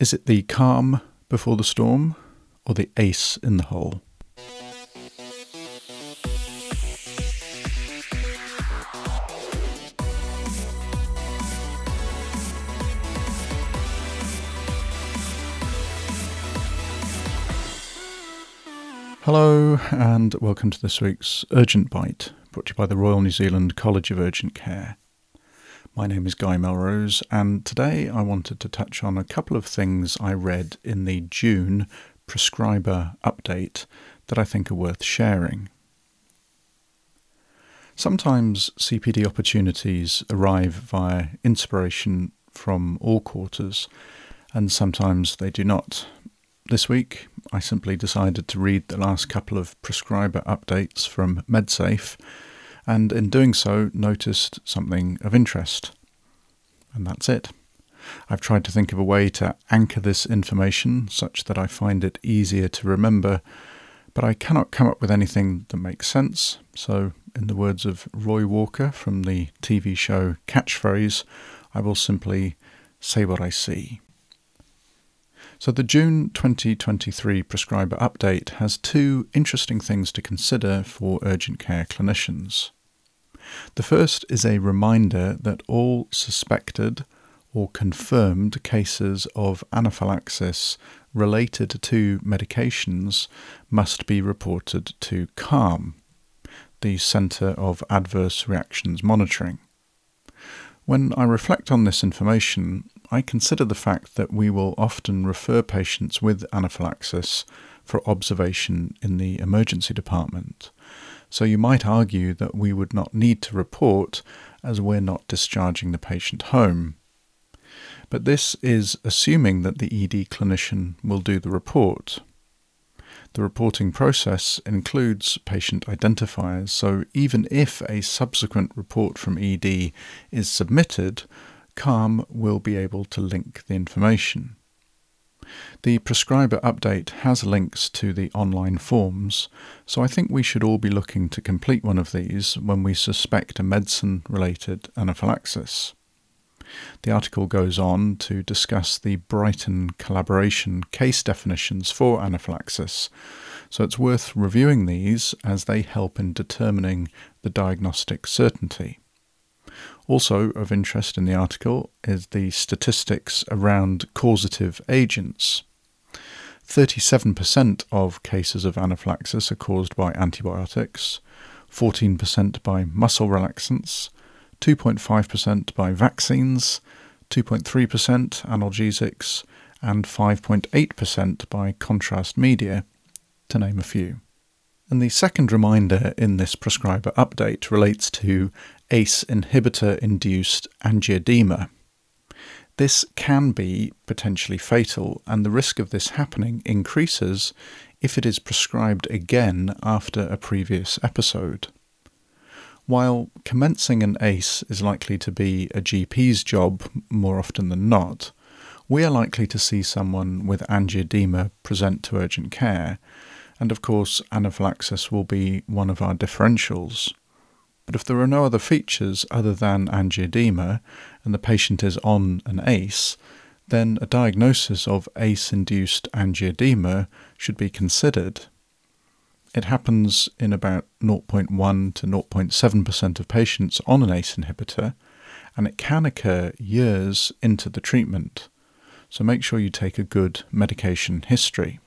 Is it the calm before the storm or the ace in the hole? Hello, and welcome to this week's Urgent Bite, brought to you by the Royal New Zealand College of Urgent Care. My name is Guy Melrose, and today I wanted to touch on a couple of things I read in the June prescriber update that I think are worth sharing. Sometimes CPD opportunities arrive via inspiration from all quarters, and sometimes they do not. This week, I simply decided to read the last couple of prescriber updates from MedSafe and in doing so noticed something of interest. And that's it. I've tried to think of a way to anchor this information such that I find it easier to remember, but I cannot come up with anything that makes sense. So, in the words of Roy Walker from the TV show Catchphrase, I will simply say what I see. So, the June 2023 prescriber update has two interesting things to consider for urgent care clinicians. The first is a reminder that all suspected or confirmed cases of anaphylaxis related to medications must be reported to CARM, the Centre of Adverse Reactions Monitoring. When I reflect on this information, I consider the fact that we will often refer patients with anaphylaxis for observation in the emergency department. So you might argue that we would not need to report as we're not discharging the patient home. But this is assuming that the ED clinician will do the report. The reporting process includes patient identifiers, so even if a subsequent report from ED is submitted, CARM will be able to link the information. The prescriber update has links to the online forms, so I think we should all be looking to complete one of these when we suspect a medicine related anaphylaxis. The article goes on to discuss the Brighton collaboration case definitions for anaphylaxis, so it's worth reviewing these as they help in determining the diagnostic certainty. Also of interest in the article is the statistics around causative agents. 37% of cases of anaphylaxis are caused by antibiotics, 14% by muscle relaxants, 2.5% by vaccines, 2.3% analgesics, and 5.8% by contrast media, to name a few. And the second reminder in this prescriber update relates to ACE inhibitor induced angioedema. This can be potentially fatal, and the risk of this happening increases if it is prescribed again after a previous episode. While commencing an ACE is likely to be a GP's job more often than not, we are likely to see someone with angioedema present to urgent care, and of course, anaphylaxis will be one of our differentials. But if there are no other features other than angioedema and the patient is on an ACE, then a diagnosis of ACE induced angioedema should be considered. It happens in about 0.1 to 0.7% of patients on an ACE inhibitor, and it can occur years into the treatment. So make sure you take a good medication history.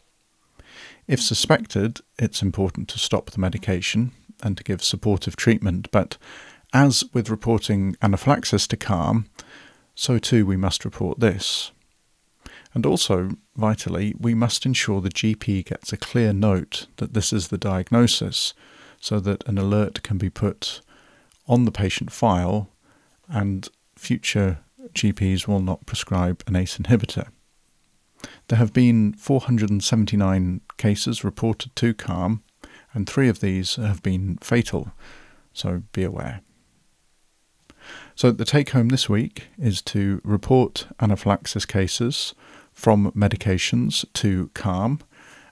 If suspected, it's important to stop the medication and to give supportive treatment, but as with reporting anaphylaxis to CARM, so too we must report this. And also, vitally, we must ensure the GP gets a clear note that this is the diagnosis so that an alert can be put on the patient file and future GPs will not prescribe an ACE inhibitor. There have been 479 cases reported to CARM, and three of these have been fatal, so be aware. So, the take home this week is to report anaphylaxis cases from medications to CARM,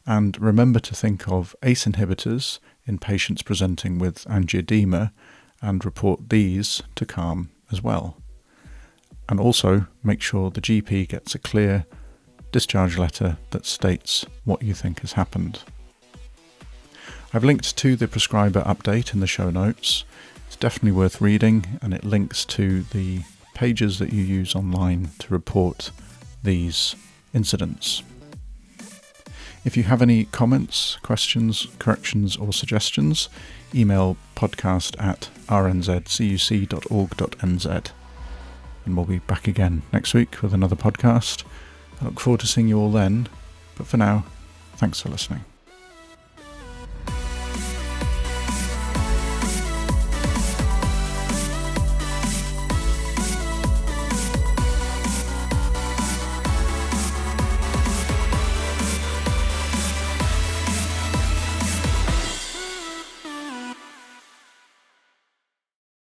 and remember to think of ACE inhibitors in patients presenting with angioedema and report these to CARM as well. And also make sure the GP gets a clear discharge letter that states what you think has happened. I've linked to the prescriber update in the show notes. It's definitely worth reading, and it links to the pages that you use online to report these incidents. If you have any comments, questions, corrections, or suggestions, email podcast at rnzcuc.org.nz. And we'll be back again next week with another podcast. I look forward to seeing you all then. But for now, thanks for listening.